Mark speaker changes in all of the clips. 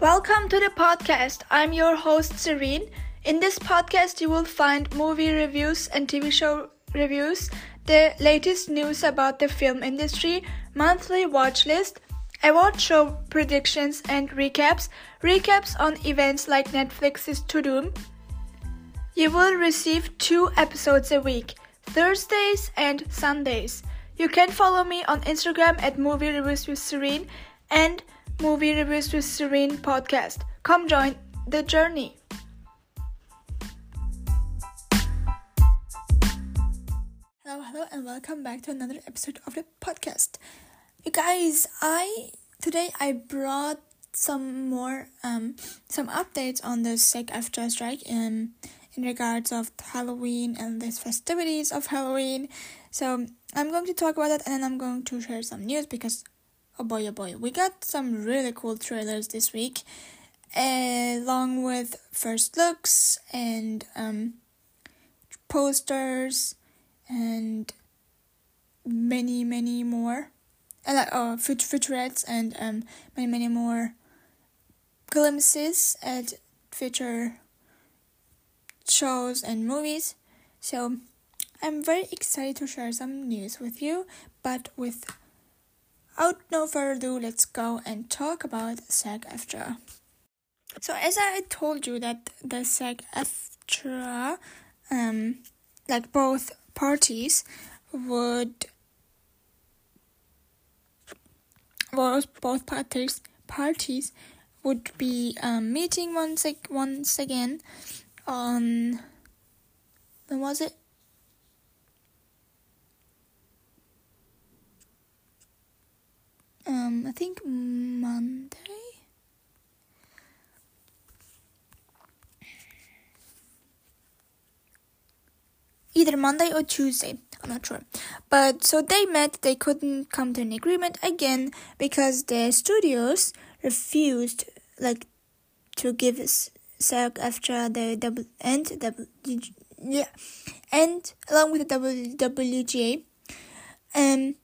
Speaker 1: Welcome to the podcast. I'm your host, Ceren. In this podcast, you will find movie reviews and TV show reviews, the latest news about the film industry, monthly watch list, award show predictions and recaps, recaps on events like Netflix's Tudum. You will receive two episodes a week, Thursdays and Sundays. You can follow me on Instagram at Movie Reviews with Ceren and Movie Reviews with Ceren podcast. Come join the journey. Hello, hello, and welcome back to another episode of the podcast. You guys, I today I brought some more um some updates on the SAG-AFTRA strike um in regards of Halloween and the festivities of Halloween. So I'm going to talk about that and then I'm going to share some news because oh boy oh boy. We got some really cool trailers this week along with first looks and um posters and many many more. Uh, like oh featurettes and um many many more glimpses at future shows and movies. So i'm very excited to share some news with you but without no further ado let's go and talk about SAG-AFTRA so as i told you that the SAG-AFTRA um like both parties would both parties parties would be um, meeting once once again on when was it? Um, I think Monday. Either Monday or Tuesday. I'm not sure. But so they met, they couldn't come to an agreement again because the studios refused like to give SAG after the double and the yeah and along with the WGA um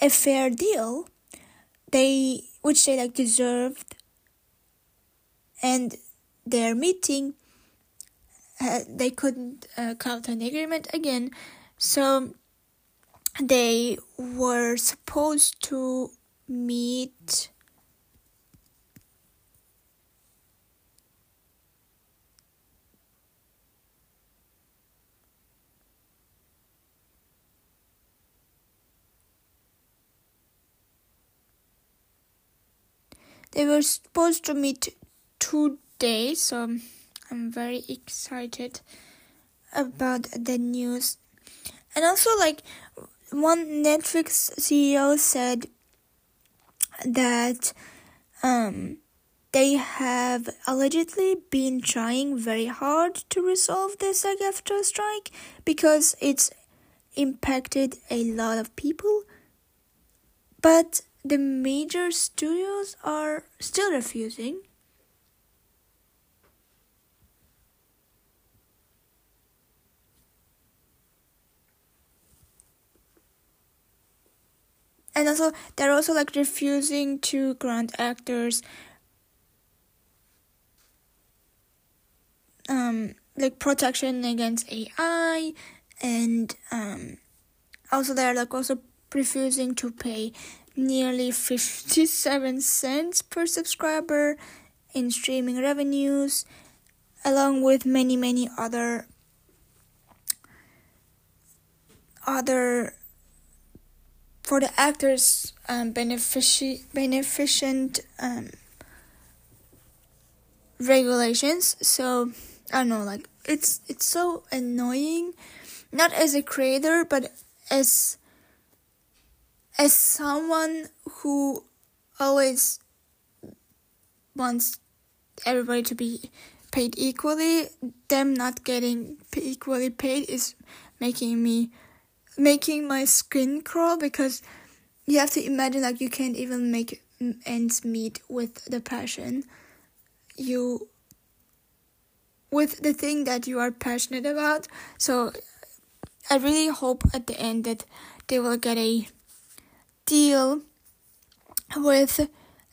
Speaker 1: a fair deal they which they like deserved. And their meeting uh, they couldn't uh, come to an agreement again. So they were supposed to meet they were supposed to meet today so i'm very excited about the news. And also like one netflix ceo said that um they have allegedly been trying very hard to resolve the SAG-AFTRA strike because it's impacted a lot of people. But the major studios are still refusing. And also, they're also like refusing to grant actors um like protection against AI and um also they're like also refusing to pay nearly 57 cents per subscriber in streaming revenues, along with many, many other other for the actors um, benefici- beneficent um, regulations. So I don't know, like it's it's so annoying, not as a creator, but as as someone who always wants everybody to be paid equally, them not getting equally paid is making me making my skin crawl because you have to imagine like you can't even make ends meet with the passion. You with the thing that you are passionate about. So i really hope at the end that they will get a deal with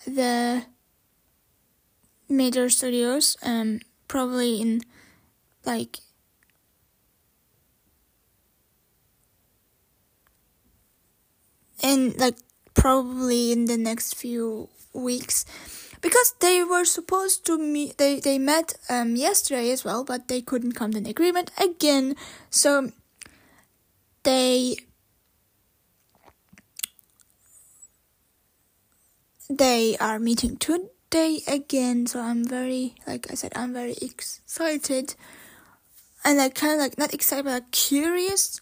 Speaker 1: the major studios, um, probably in like in like probably in the next few weeks. Because they were supposed to meet they they met um yesterday as well but they couldn't come to an agreement again. So they they are meeting today again so i'm very like i said i'm very excited and like kind of like not excited but like curious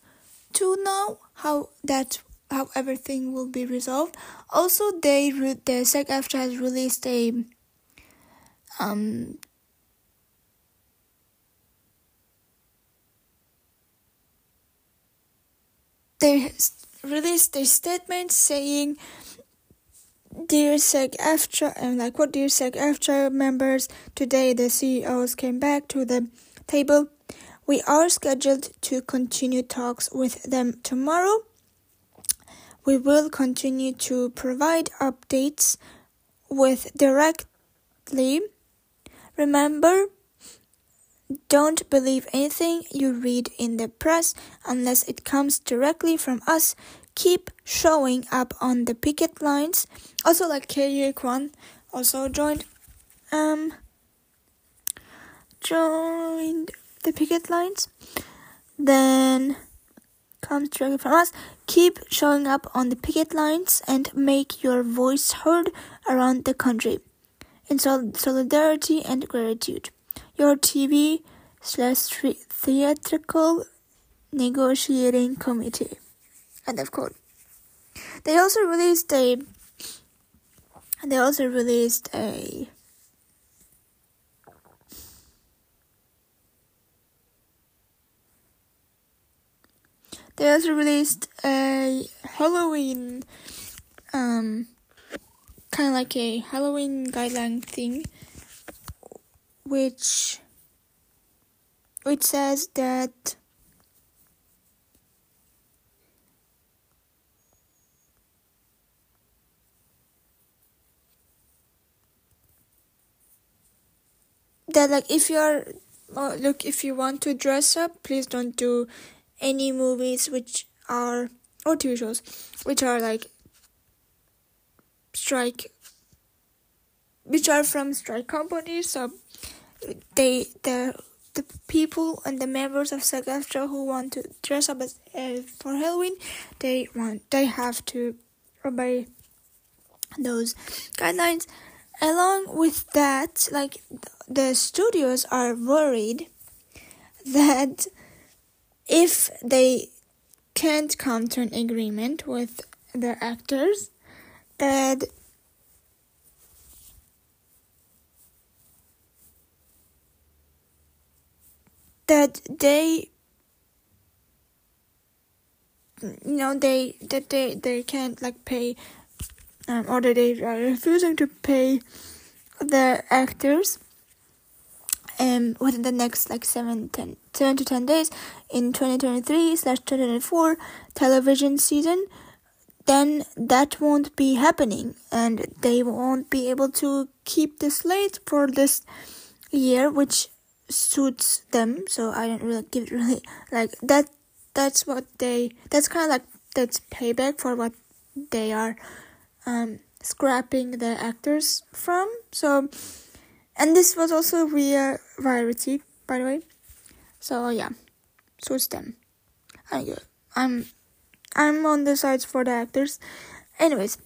Speaker 1: to know how that how everything will be resolved. Also, they the SAG-AFTRA has released a um they released a statement saying Dear SAG-AFTRA and like what dear SAG-AFTRA members today the CEOs came back to the table we are scheduled to continue talks with them tomorrow we will continue to provide updates with directly. Remember, don't believe anything you read in the press unless it comes directly from us. Keep showing up on the picket lines. Also, like Ke Kwan also joined, um, joined the picket lines. Then comes directly from us. Keep showing up on the picket lines and make your voice heard around the country. In solidarity and gratitude. Your TV slash theatrical negotiating committee. End of quote. They also released a they also released a They also released a Halloween, um, kind of like a Halloween guideline thing, which which says that that like if you're uh, look if you want to dress up please don't do any movies which are or TV shows which are like strike which are from strike companies. So they the the people and the members of sag who want to dress up as uh, for Halloween they want they have to obey those guidelines. Along with that like the studios are worried that if they can't come to an agreement with the actors, that that they you know they that they they can't like pay um, or that they are refusing to pay the actors um within the next like seven, ten, seven to 10 days in 2023 slash 2024 television season then that won't be happening and they won't be able to keep the slate for this year which suits them. So i don't really give really like that that's what they that's kind of like that's payback for what they are um scrapping the actors from. So and this was also via Variety, by the way. So yeah, so it's them. I, I'm I'm on the sides for the actors. Anyways,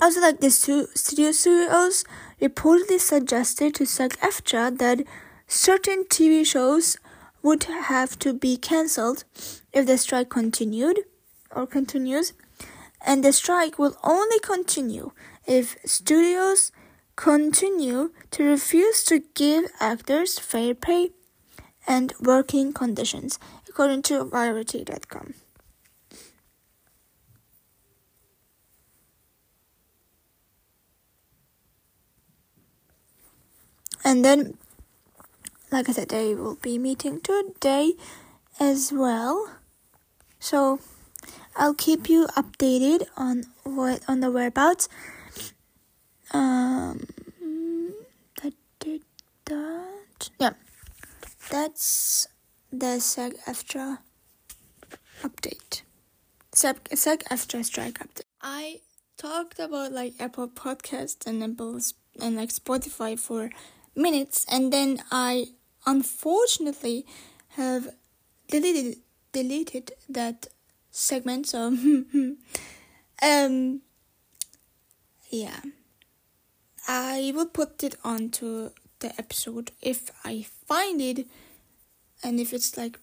Speaker 1: also like the studio CEOs reportedly suggested to SAG-AFTRA that certain TV shows would have to be cancelled if the strike continued or continues, and the strike will only continue if studios continue to refuse to give actors fair pay and working conditions, according to Variety.com. And then, like I said, they will be meeting today as well. So I'll keep you updated on what on the whereabouts. Um, that yeah that's the SAG AFTRA update. SAG, SAG AFTRA strike update. I talked about like Apple Podcasts and Apple and like Spotify for minutes, and then I unfortunately have deleted deleted that segment. So, um, yeah, I will put it onto the episode if I find it and if it's like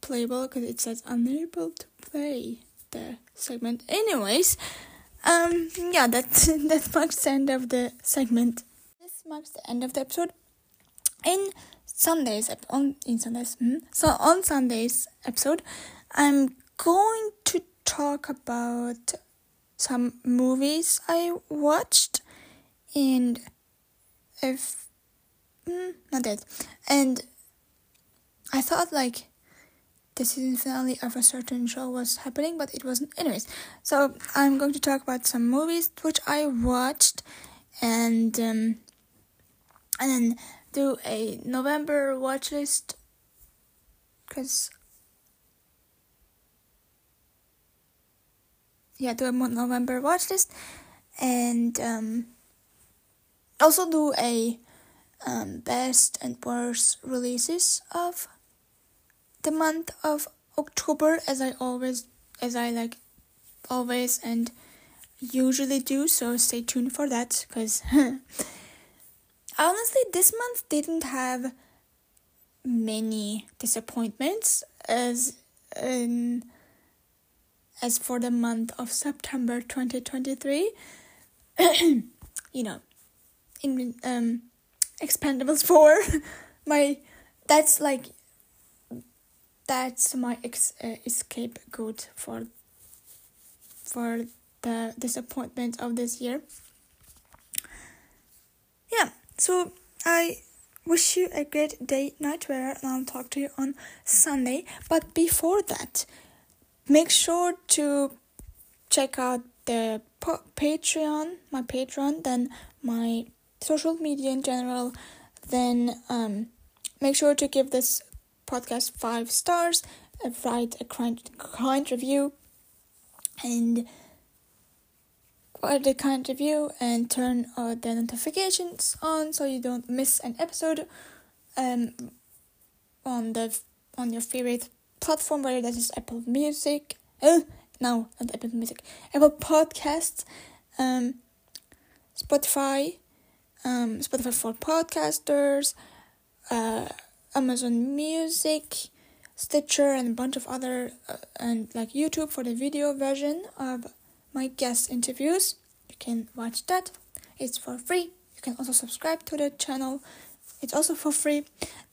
Speaker 1: playable because it says unable to play the segment. Anyways um yeah that that marks the end of the segment. This marks the end of the episode. In sunday's on in sunday's mm, so on sunday's episode i'm going to talk about some movies i watched and if mm, not that and I thought like the season finale of a certain show was happening, but it wasn't. Anyways, so I'm going to talk about some movies which I watched, and um, and then do a November watch list, cause yeah, do a November watch list, and um, also do a um, best and worst releases of the month of October as I always as I like always and usually do so stay tuned for that because honestly this month didn't have many disappointments as in as for the month of September 2023 you know in um expendables 4 my that's like that's my ex- uh, escape good for for the disappointment of this year. Yeah, so I wish you a great day, night, where and I'll talk to you on Sunday. But before that, make sure to check out the Patreon, my Patreon, then my social media in general. Then um, make sure to give this podcast five stars, write a kind, kind review, and write a kind review and turn uh, the notifications on so you don't miss an episode um, on the on your favorite platform, whether that is Apple Music. Uh, no, not Apple Music. Apple Podcasts, um, Spotify, um, Spotify for podcasters, uh, Amazon Music, Stitcher, and a bunch of other, uh, and like YouTube for the video version of my guest interviews. You can watch that. It's for free. You can also subscribe to the channel. It's also for free.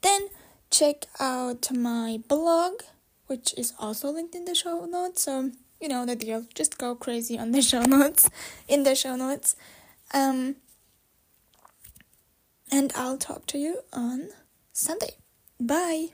Speaker 1: Then check out my blog, which is also linked in the show notes. So you know the deal. Just go crazy on the show notes. In the show notes. Um, and I'll talk to you on Sunday. Bye.